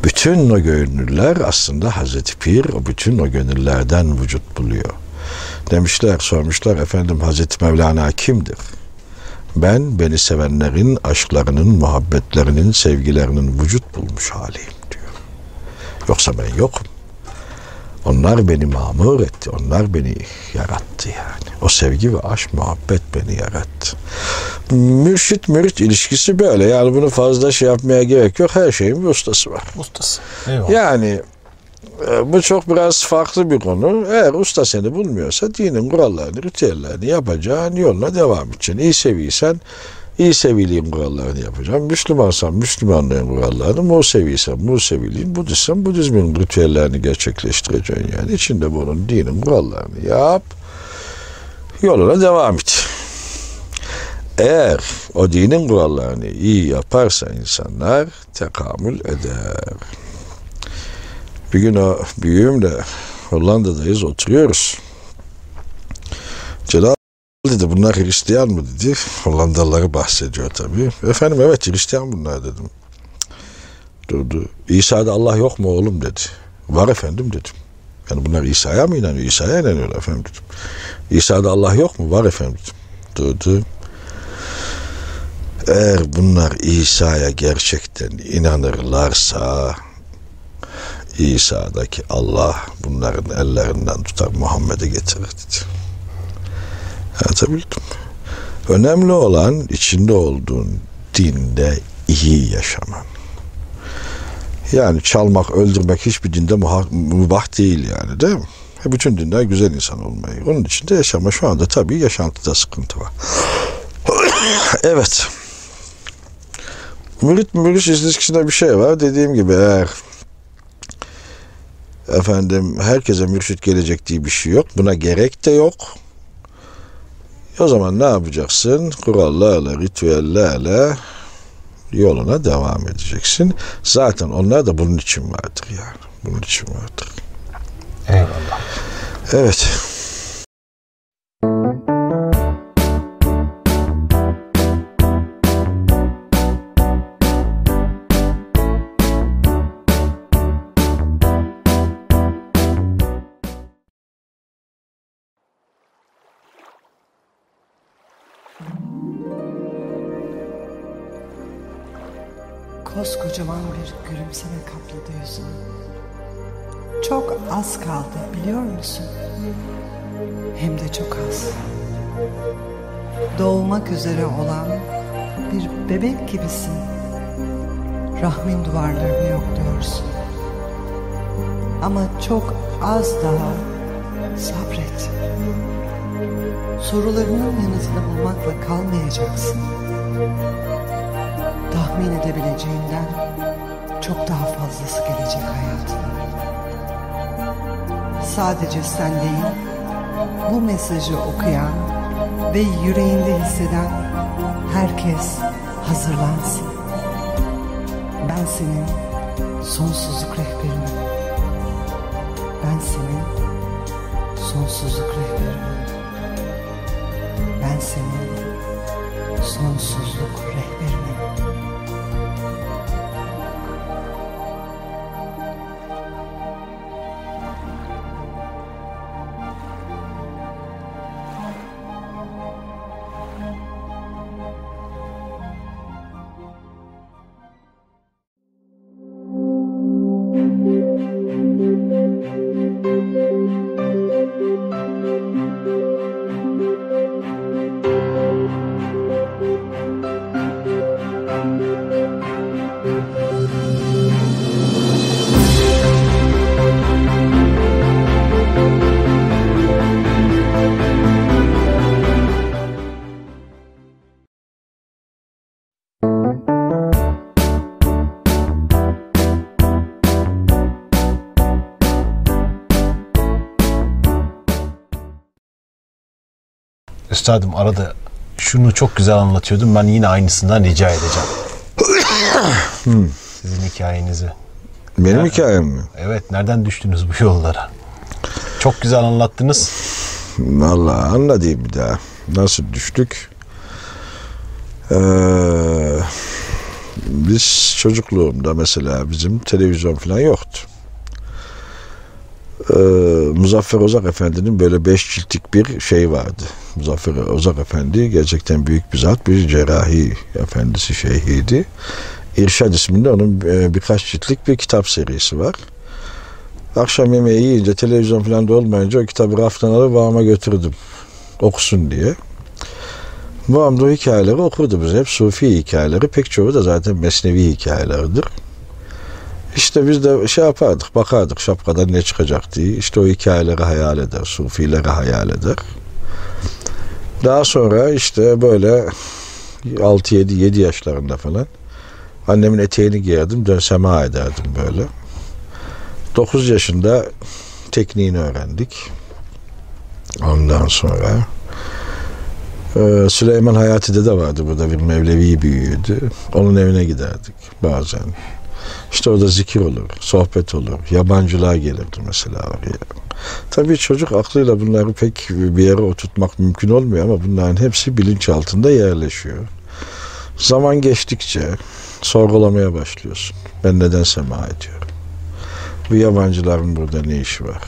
Bütün o gönüller aslında Hazreti Pir o bütün o gönüllerden vücut buluyor. Demişler, sormuşlar efendim Hazreti Mevlana kimdir? Ben beni sevenlerin aşklarının, muhabbetlerinin, sevgilerinin vücut bulmuş haliyim diyor. Yoksa ben yokum. Onlar beni mamur etti. Onlar beni yarattı yani. O sevgi ve aşk, muhabbet beni yarattı. Mürşit mürit ilişkisi böyle. Yani bunu fazla şey yapmaya gerek yok. Her şeyin bir ustası var. Ustası. Eyvallah. Yani e, bu çok biraz farklı bir konu. Eğer usta seni bulmuyorsa dinin kurallarını, ritüellerini yapacağın yoluna devam edeceksin. İyi seviysen iyi seviliğin kurallarını yapacaksın. Müslümansan Müslümanlığın kurallarını, Museviysen Museviliğin, Budistsen Budizmin ritüellerini gerçekleştireceksin. Yani içinde bunun dinin kurallarını yap. Yoluna devam et. Eğer o dinin kurallarını iyi yaparsa insanlar tekamül eder. Bir gün o büyüğümle Hollanda'dayız oturuyoruz. Celal dedi bunlar Hristiyan mı dedi. Hollandalıları bahsediyor tabii. Efendim evet Hristiyan bunlar dedim. Durdu. İsa'da Allah yok mu oğlum dedi. Var efendim dedim. Yani bunlar İsa'ya mı inanıyor? İsa'ya inanıyorlar efendim dedim. İsa'da Allah yok mu? Var efendim dedim. Durdu. Eğer bunlar İsa'ya gerçekten inanırlarsa İsa'daki Allah bunların ellerinden tutar Muhammed'e getirir dedi. Anlatabildim mi? Önemli olan içinde olduğun dinde iyi yaşaman. Yani çalmak, öldürmek hiçbir dinde mübah değil yani değil mi? E, Bütün dinler güzel insan olmayı. Onun için de yaşama şu anda tabii yaşantıda sıkıntı var. evet. Mürit mürit ilişkisinde bir şey var. Dediğim gibi eğer efendim herkese mürşit gelecek diye bir şey yok. Buna gerek de yok. O zaman ne yapacaksın? Kurallarla, ritüellerle yoluna devam edeceksin. Zaten onlar da bunun için vardır yani. Bunun için vardır. Eyvallah. Evet. Az kaldı biliyor musun? Hem de çok az. Doğmak üzere olan bir bebek gibisin. Rahmin duvarlarını yokluyorsun. Ama çok az daha sabret. Sorularının yanıtını bulmakla kalmayacaksın tahmin edebileceğinden çok daha fazlası gelecek hayatına. Sadece sen değil, bu mesajı okuyan ve yüreğinde hisseden herkes hazırlansın. Ben senin sonsuzluk rehberinim. Ben senin sonsuzluk rehberinim. Ben senin sonsuzluk rehberinim. Üstadım arada şunu çok güzel anlatıyordun. Ben yine aynısından rica edeceğim. Sizin hikayenizi. Benim hikayem mi? Evet, nereden düştünüz bu yollara? Çok güzel anlattınız. Vallahi anlatayım bir daha. Nasıl düştük? Ee, biz çocukluğumda mesela bizim televizyon falan yoktu. Ee, Muzaffer Ozak Efendi'nin böyle beş ciltlik bir şey vardı. Muzaffer Ozak Efendi gerçekten büyük bir zat, bir cerrahi efendisi şeyhiydi. İrşad isminde onun e, birkaç ciltlik bir kitap serisi var. Akşam yemeği yiyince televizyon falan da olmayınca o kitabı raftan alıp babama götürdüm. Okusun diye. Babam da o hikayeleri okurdu bize. Hep Sufi hikayeleri. Pek çoğu da zaten Mesnevi hikayelerdir. İşte biz de şey yapardık, bakardık şapkadan ne çıkacak diye. İşte o hikayeleri hayal eder, Sufileri hayal eder. Daha sonra işte böyle 6-7-7 yaşlarında falan annemin eteğini giyerdim, dön sema ederdim böyle. 9 yaşında tekniğini öğrendik. Ondan sonra e, Süleyman Hayati'de de vardı burada bir Mevlevi büyüğüydü. Onun evine giderdik bazen. İşte orada zikir olur, sohbet olur. Yabancılar gelirdi mesela oraya. Tabii çocuk aklıyla bunları pek bir yere oturtmak mümkün olmuyor ama bunların hepsi bilinç altında yerleşiyor. Zaman geçtikçe sorgulamaya başlıyorsun. Ben neden sema ediyorum? Bu yabancıların burada ne işi var?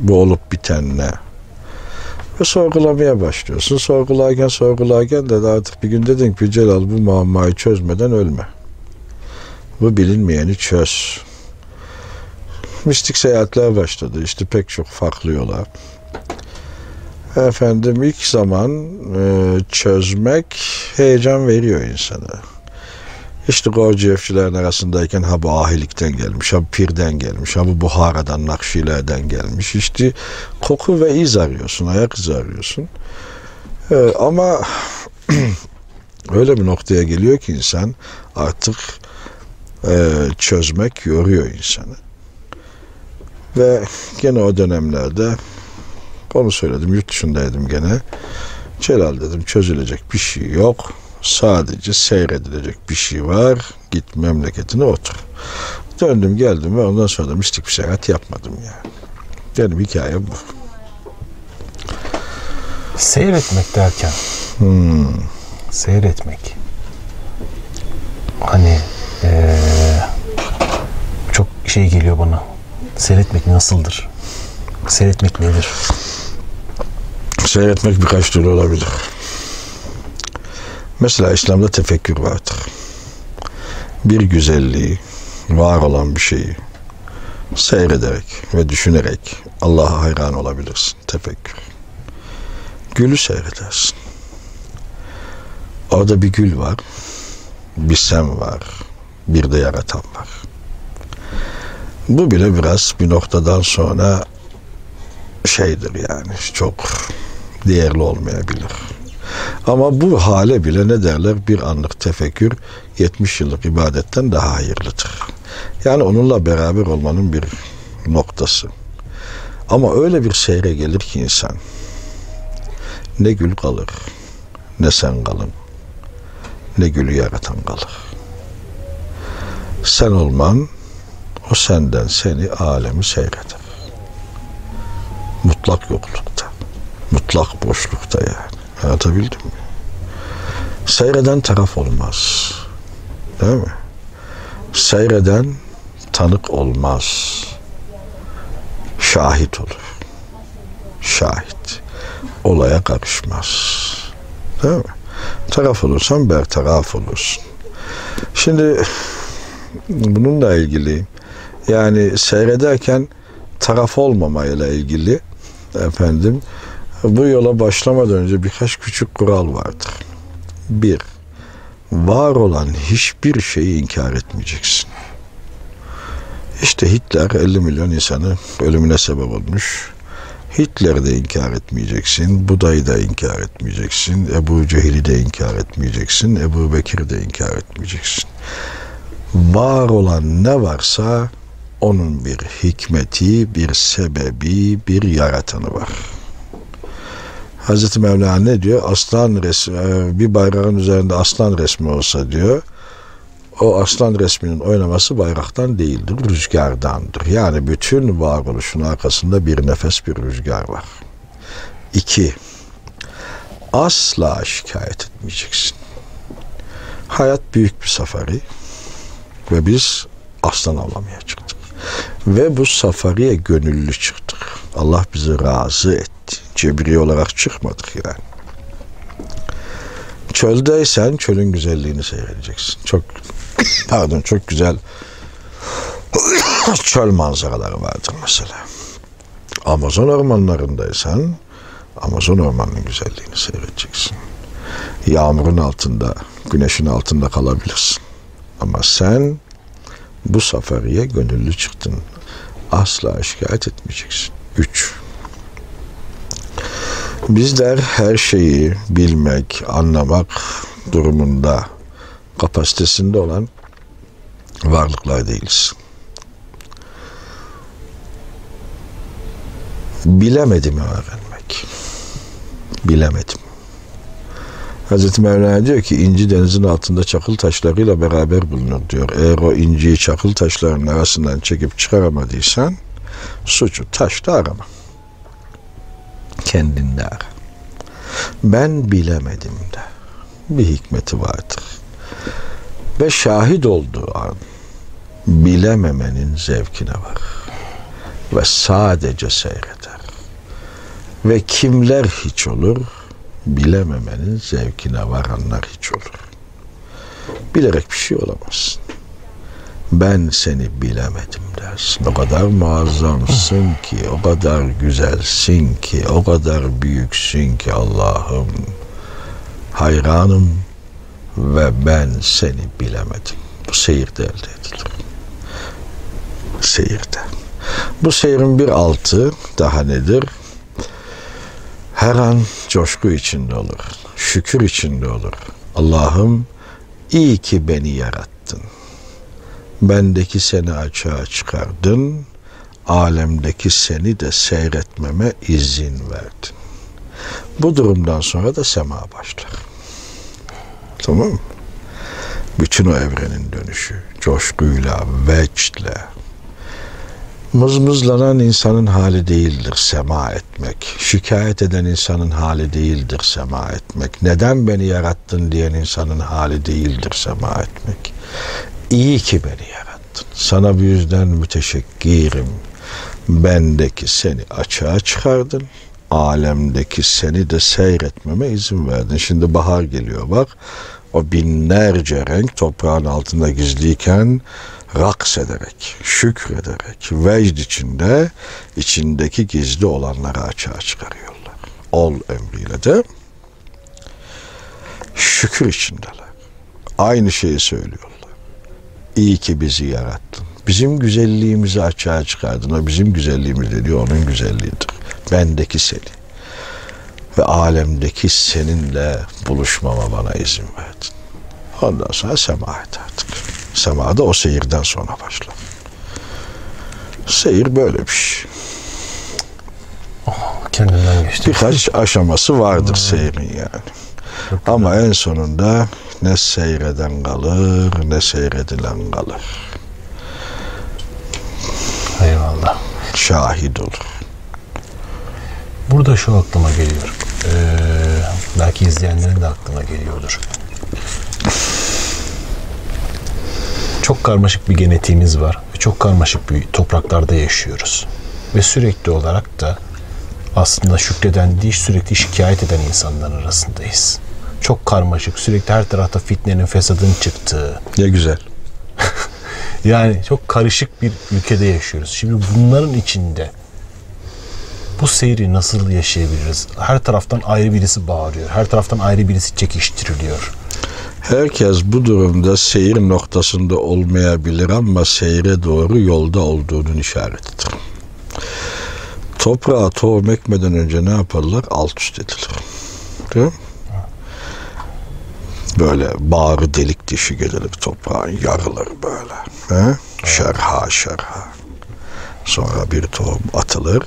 Bu olup biten ne? Ve sorgulamaya başlıyorsun. Sorgularken sorgularken de artık bir gün dedin ki Celal bu muammayı çözmeden ölme. Bu bilinmeyeni çöz. Mistik seyahatler başladı. İşte pek çok farklı yola. Efendim ilk zaman e, çözmek heyecan veriyor insana. İşte Gorciyevçilerin arasındayken ha bu ahilikten gelmiş, ha bu pirden gelmiş, ha bu Buhara'dan, Nakşilerden gelmiş. İşte koku ve iz arıyorsun, ayak izi arıyorsun. Ee, ama öyle bir noktaya geliyor ki insan artık e, çözmek yoruyor insanı. Ve gene o dönemlerde onu söyledim, yurt dışındaydım gene. Celal dedim çözülecek bir şey yok sadece seyredilecek bir şey var. Git memleketine otur. Döndüm geldim ve ondan sonra da mistik bir seyahat yapmadım yani. Benim hikayem bu. Seyretmek derken Hmm. seyretmek. Hani eee, çok şey geliyor bana. Seyretmek nasıldır? Seyretmek nedir? Seyretmek birkaç türlü olabilir. Mesela İslam'da tefekkür vardır. Bir güzelliği, var olan bir şeyi seyrederek ve düşünerek Allah'a hayran olabilirsin. Tefekkür. Gülü seyredersin. Orada bir gül var, bir sen var, bir de yaratan var. Bu bile biraz bir noktadan sonra şeydir yani çok değerli olmayabilir. Ama bu hale bile ne derler bir anlık tefekkür 70 yıllık ibadetten daha hayırlıdır. Yani onunla beraber olmanın bir noktası. Ama öyle bir seyre gelir ki insan ne gül kalır ne sen kalın ne gülü yaratan kalır. Sen olman o senden seni alemi seyreder. Mutlak yoklukta. Mutlak boşlukta yani. Anlatabildim mi? Seyreden taraf olmaz. Değil mi? Seyreden tanık olmaz. Şahit olur. Şahit. Olaya karışmaz. Değil mi? Taraf olursan bertaraf olursun. Şimdi bununla ilgili yani seyrederken taraf olmamayla ilgili efendim bu yola başlamadan önce birkaç küçük kural vardır. Bir, var olan hiçbir şeyi inkar etmeyeceksin. İşte Hitler 50 milyon insanı ölümüne sebep olmuş. Hitler'i de inkar etmeyeceksin, Buda'yı da inkar etmeyeceksin, Ebu Cehil'i de inkar etmeyeceksin, Ebu Bekir'i de inkar etmeyeceksin. Var olan ne varsa onun bir hikmeti, bir sebebi, bir yaratanı var. Hazreti Mevlana ne diyor? Aslan resmi, e, bir bayrağın üzerinde aslan resmi olsa diyor, o aslan resminin oynaması bayraktan değildir, rüzgardandır. Yani bütün varoluşun arkasında bir nefes bir rüzgar var. İki, asla şikayet etmeyeceksin. Hayat büyük bir safari ve biz aslan avlamaya çıktık. Ve bu safariye gönüllü çıktık. Allah bizi razı etti. Cebri olarak çıkmadık yani. Çöldeysen çölün güzelliğini seyredeceksin. Çok pardon çok güzel çöl manzaraları vardır mesela. Amazon ormanlarındaysan Amazon ormanının güzelliğini seyredeceksin. Yağmurun altında, güneşin altında kalabilirsin. Ama sen bu safariye gönüllü çıktın. Asla şikayet etmeyeceksin. Üç. Bizler her şeyi bilmek, anlamak durumunda kapasitesinde olan varlıklar değiliz. Bilemedim öğrenmek. Bilemedim. Hazreti Mevlana diyor ki inci denizin altında çakıl taşlarıyla beraber bulunur diyor. Eğer o inciyi çakıl taşlarının arasından çekip çıkaramadıysan suçu taşta arama. Kendinde ara. Ben bilemedim de. Bir hikmeti vardır. Ve şahit olduğu an bilememenin zevkine var. Ve sadece seyreder. Ve kimler hiç olur? Bilememenin zevkine varanlar hiç olur. Bilerek bir şey olamazsın. Ben seni bilemedim dersin. O kadar muazzamsın ki, o kadar güzelsin ki, o kadar büyüksün ki Allah'ım. Hayranım ve ben seni bilemedim. Bu seyirde elde edilir. Seyirde. Bu seyirin bir altı daha nedir? Her an coşku içinde olur, şükür içinde olur. Allah'ım iyi ki beni yarattın. Bendeki seni açığa çıkardın, alemdeki seni de seyretmeme izin verdin. Bu durumdan sonra da sema başlar. Tamam mı? Bütün o evrenin dönüşü, coşkuyla, vecdle, Mızmızlanan insanın hali değildir sema etmek. Şikayet eden insanın hali değildir sema etmek. Neden beni yarattın diyen insanın hali değildir sema etmek. İyi ki beni yarattın. Sana bu yüzden müteşekkirim. Bendeki seni açığa çıkardın. Alemdeki seni de seyretmeme izin verdin. Şimdi bahar geliyor bak. O binlerce renk toprağın altında gizliyken raks ederek, şükrederek, vecd içinde içindeki gizli olanları açığa çıkarıyorlar. Ol emriyle de şükür içindeler. Aynı şeyi söylüyorlar. İyi ki bizi yarattın. Bizim güzelliğimizi açığa çıkardın. O bizim güzelliğimiz diyor onun güzelliğidir. Bendeki seni ve alemdeki seninle buluşmama bana izin verdin. Ondan sonra sema et artık. Semada o seyirden sonra başlar. Seyir böyle bir şey. Kendinden geçti. Birkaç aşaması vardır seyrin yani. Ama en sonunda ne seyreden kalır ne seyredilen kalır. Eyvallah. Şahit olur. Burada şu aklıma geliyor. Ee, belki izleyenlerin de aklına geliyordur. Çok karmaşık bir genetiğimiz var ve çok karmaşık bir topraklarda yaşıyoruz. Ve sürekli olarak da aslında şükreden değil sürekli şikayet eden insanların arasındayız. Çok karmaşık, sürekli her tarafta fitnenin, fesadın çıktığı, Ne güzel. yani çok karışık bir ülkede yaşıyoruz. Şimdi bunların içinde bu seyri nasıl yaşayabiliriz? Her taraftan ayrı birisi bağırıyor. Her taraftan ayrı birisi çekiştiriliyor. Herkes bu durumda seyir noktasında olmayabilir ama seyre doğru yolda olduğunun işaretidir. Toprağa tohum ekmeden önce ne yaparlar? Alt üst edilir. Değil mi? Böyle bağrı delik dişi gelir toprağın yarılır böyle. He? Şerha şerha. Sonra bir tohum atılır.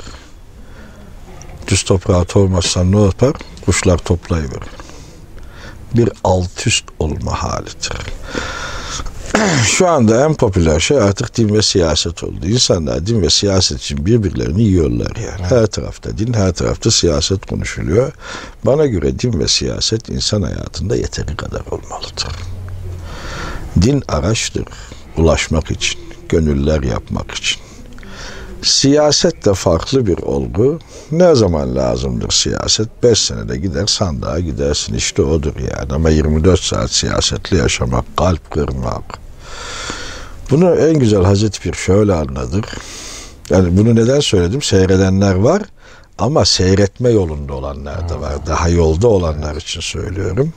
düz toprağa toymazsan ne yapar? Kuşlar toplayıverir. Bir alt üst olma halidir. Şu anda en popüler şey artık din ve siyaset oldu. İnsanlar din ve siyaset için birbirlerini yiyorlar yani. Her tarafta din, her tarafta siyaset konuşuluyor. Bana göre din ve siyaset insan hayatında yeteri kadar olmalıdır. Din araçtır. Ulaşmak için, gönüller yapmak için. Siyaset de farklı bir olgu. Ne zaman lazımdır siyaset? 5 senede gider sandığa gidersin işte odur yani. Ama 24 saat siyasetli yaşamak, kalp kırmak. Bunu en güzel Hazreti Pir şöyle anladır. Yani bunu neden söyledim? Seyredenler var ama seyretme yolunda olanlar da var. Daha yolda olanlar için söylüyorum.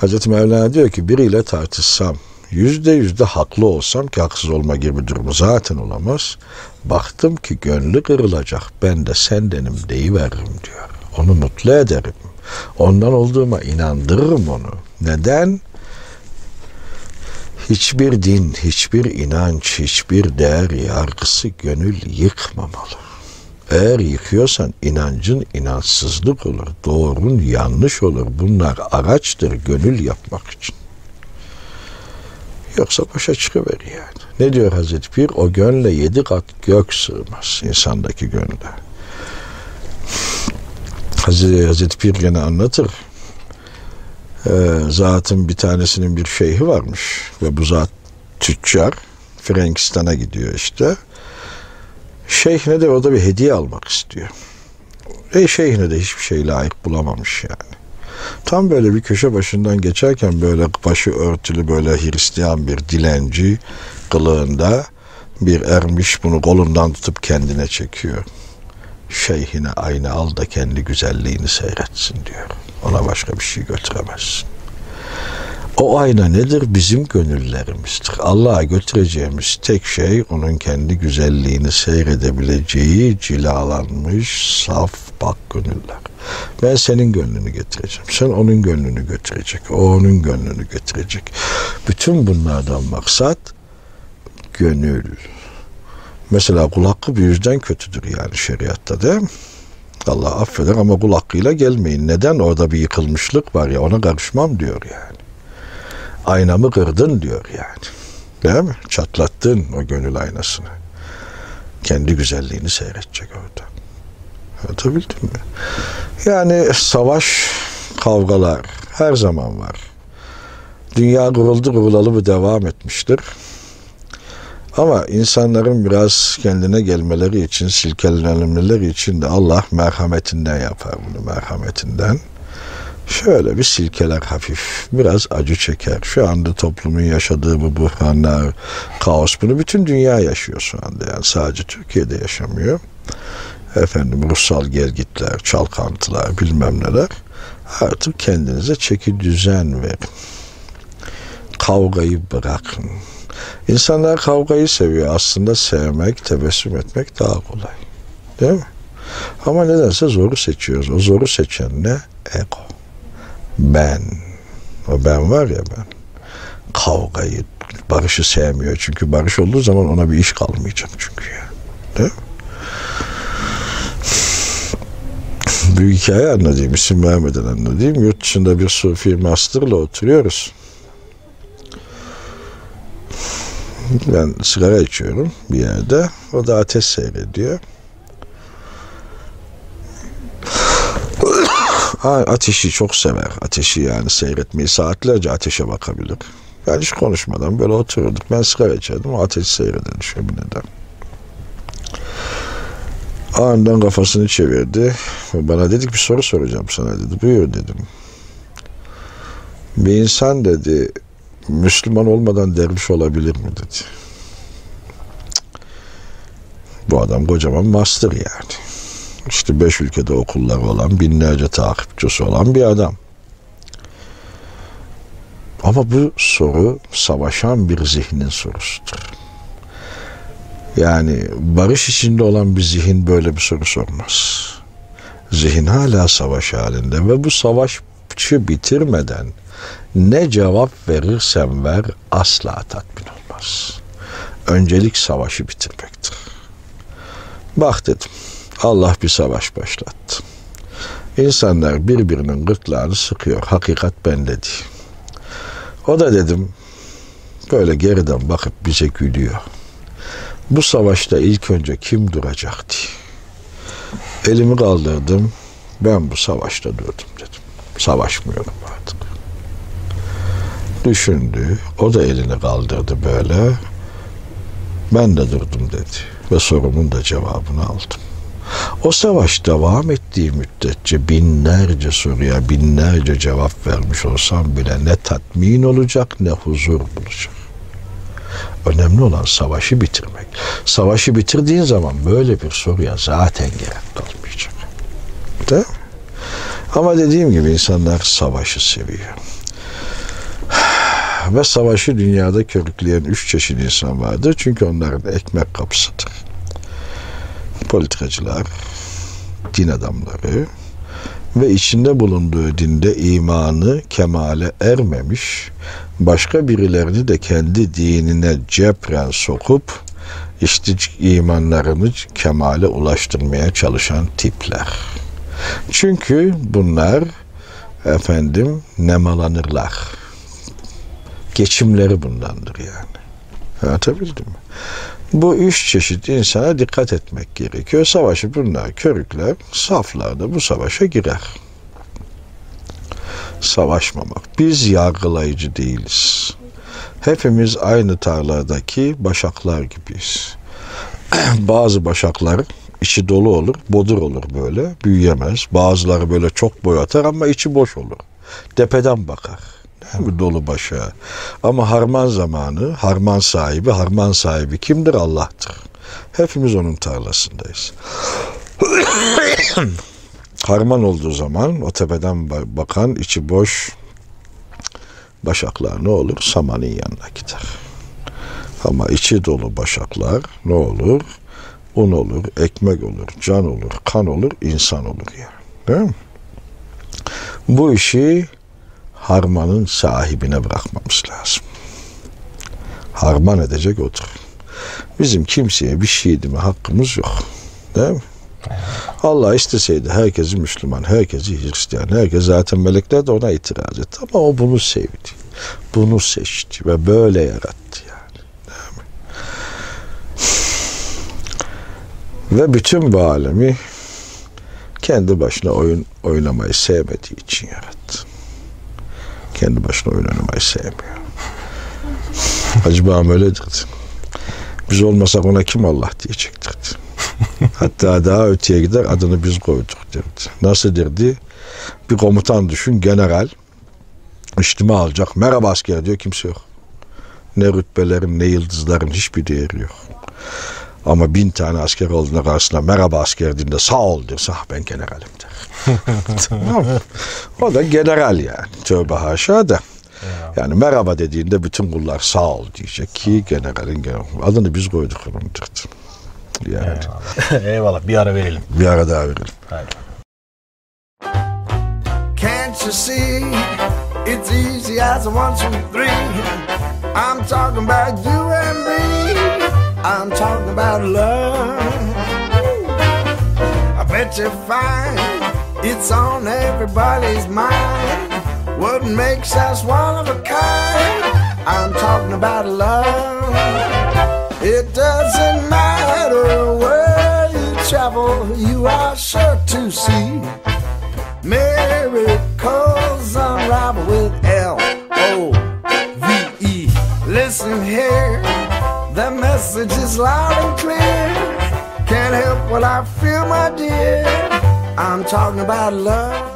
Hazreti Mevlana diyor ki biriyle tartışsam, yüzde yüzde haklı olsam ki haksız olma gibi durumu zaten olamaz. Baktım ki gönlü kırılacak ben de sendenim deyiveririm diyor. Onu mutlu ederim. Ondan olduğuma inandırırım onu. Neden? Hiçbir din, hiçbir inanç, hiçbir değer yargısı gönül yıkmamalı. Eğer yıkıyorsan inancın inançsızlık olur, doğrun yanlış olur. Bunlar araçtır gönül yapmak için. Yoksa başa çıkıver yani. Ne diyor Hazreti Pir? O gönle yedi kat gök sığmaz insandaki gönle. Hazreti, Hazreti Pir gene anlatır. Ee, zatın bir tanesinin bir şeyhi varmış ve bu zat tüccar Frankistan'a gidiyor işte. Şeyhine de orada bir hediye almak istiyor. E şeyhine de hiçbir şey layık bulamamış yani. Tam böyle bir köşe başından geçerken böyle başı örtülü böyle Hristiyan bir dilenci kılığında bir ermiş bunu kolundan tutup kendine çekiyor. Şeyhine aynı al da kendi güzelliğini seyretsin diyor. Ona başka bir şey götüremezsin. O ayna nedir? Bizim gönüllerimizdir. Allah'a götüreceğimiz tek şey onun kendi güzelliğini seyredebileceği cilalanmış, saf bak gönüller. Ben senin gönlünü getireceğim. Sen onun gönlünü götürecek. O onun gönlünü götürecek. Bütün bunlardan maksat gönül. Mesela kul hakkı bir yüzden kötüdür yani şeriatta değil mi? Allah affeder ama kul hakkıyla gelmeyin. Neden? Orada bir yıkılmışlık var ya ona karışmam diyor yani. Aynamı kırdın diyor yani. Değil mi? Çatlattın o gönül aynasını. Kendi güzelliğini seyredecek orada. Anlatabildim mi? Yani savaş, kavgalar her zaman var. Dünya kuruldu kurulalı bu devam etmiştir. Ama insanların biraz kendine gelmeleri için, silkelenmeleri için de Allah merhametinden yapar bunu, merhametinden. Şöyle bir silkeler hafif, biraz acı çeker. Şu anda toplumun yaşadığı bu buhranlar, kaos bunu bütün dünya yaşıyor şu anda. Yani sadece Türkiye'de yaşamıyor. Efendim ruhsal gelgitler, çalkantılar, bilmem neler. Artık kendinize çeki düzen verin. Kavgayı bırakın. İnsanlar kavgayı seviyor. Aslında sevmek, tebessüm etmek daha kolay. Değil mi? Ama nedense zoru seçiyoruz. O zoru seçen ne? Ego. Ben. O ben var ya ben. Kavgayı, barışı sevmiyor. Çünkü barış olduğu zaman ona bir iş kalmayacak çünkü ya. Değil mi? Bir hikaye anlatayım. İsim vermeden anlatayım. Yurt dışında bir sufi masterla oturuyoruz. Ben sigara içiyorum bir yerde. O da ateş seyrediyor. Ateşi çok sever. Ateşi yani seyretmeyi saatlerce ateşe bakabilir. Ben hiç konuşmadan böyle otururduk. Ben sigara içerdim. O ateşi seyrederdi şömineden. Aniden kafasını çevirdi. Bana dedik bir soru soracağım sana dedi. Buyur dedim. Bir insan dedi Müslüman olmadan derviş olabilir mi dedi. Bu adam kocaman master yani. İşte beş ülkede okullar olan, binlerce takipçisi olan bir adam. Ama bu soru savaşan bir zihnin sorusudur. Yani barış içinde olan bir zihin böyle bir soru sormaz. Zihin hala savaş halinde ve bu savaşı bitirmeden ne cevap verirsen ver asla tatmin olmaz. Öncelik savaşı bitirmektir. Bak dedim Allah bir savaş başlattı. İnsanlar birbirinin gırtlağını sıkıyor. Hakikat bende değil. O da dedim böyle geriden bakıp bize gülüyor. Bu savaşta ilk önce kim duracak diye. Elimi kaldırdım. Ben bu savaşta durdum dedim. Savaşmıyorum artık. Düşündü. O da elini kaldırdı böyle. Ben de durdum dedi. Ve sorumun da cevabını aldım. O savaş devam ettiği müddetçe binlerce soruya binlerce cevap vermiş olsam bile ne tatmin olacak ne huzur bulacak. Önemli olan savaşı bitirmek. Savaşı bitirdiğin zaman böyle bir soruya zaten gerek kalmayacak. Değil mi? Ama dediğim gibi insanlar savaşı seviyor. Ve savaşı dünyada körükleyen üç çeşit insan vardır. Çünkü onların ekmek kapısıdır. Politikacılar, din adamları ve içinde bulunduğu dinde imanı kemale ermemiş, başka birilerini de kendi dinine cepren sokup işte imanlarını kemale ulaştırmaya çalışan tipler. Çünkü bunlar efendim nemalanırlar. Geçimleri bundandır yani. Anlatabildim mi? Bu üç çeşit insana dikkat etmek gerekiyor. Savaşı bunlar körükler, saflar da bu savaşa girer. Savaşmamak. Biz yargılayıcı değiliz. Hepimiz aynı tarladaki başaklar gibiyiz. Bazı başaklar içi dolu olur, bodur olur böyle, büyüyemez. Bazıları böyle çok boy atar ama içi boş olur. Tepeden bakar. Mi? Dolu başa. Ama harman zamanı, harman sahibi, harman sahibi kimdir? Allah'tır. Hepimiz onun tarlasındayız. harman olduğu zaman o tepeden ba- bakan içi boş başaklar ne olur? Samanın yanına gider. Ama içi dolu başaklar ne olur? Un olur, ekmek olur, can olur, kan olur, insan olur yani. Değil mi? Bu işi harmanın sahibine bırakmamız lazım. Harman edecek odur. Bizim kimseye bir şey deme hakkımız yok. Değil mi? Allah isteseydi herkesi Müslüman, herkesi Hristiyan, herkes zaten melekler de ona itiraz etti. Ama o bunu sevdi. Bunu seçti ve böyle yarattı yani. Değil mi? Ve bütün bu alemi kendi başına oyun oynamayı sevmediği için yarattı. Kendi başına oyun oynamayı sevmiyor. Hacı Bağım öyle derdi. Biz olmasak ona kim Allah diyecektir. Hatta daha öteye gider adını biz koyduk derdi. Nasıl derdi? Bir komutan düşün general içtima alacak. Merhaba asker diyor kimse yok. Ne rütbelerin ne yıldızların hiçbir değeri yok. Ama bin tane asker olduğunda karşısına merhaba asker dediğinde sağ ol derse ah ben generalim der. Tamam. o da general yani. Tövbe haşa da. Yani merhaba dediğinde bütün kullar sağ ol diyecek ki generalin general. Adını biz koyduk onun derdi. Yani Eyvallah bir ara verelim. bir ara daha verelim. Haydi. Can't you see? It's easy as a one, two, three. I'm talking about you and me. I'm talking about love. I bet you find it's on everybody's mind. What makes us one of a kind? I'm talking about love. It doesn't matter where you travel, you are sure to see miracles unravel with L O V E. Listen here, the message is loud and clear. Can't help what I feel, my dear. I'm talking about love.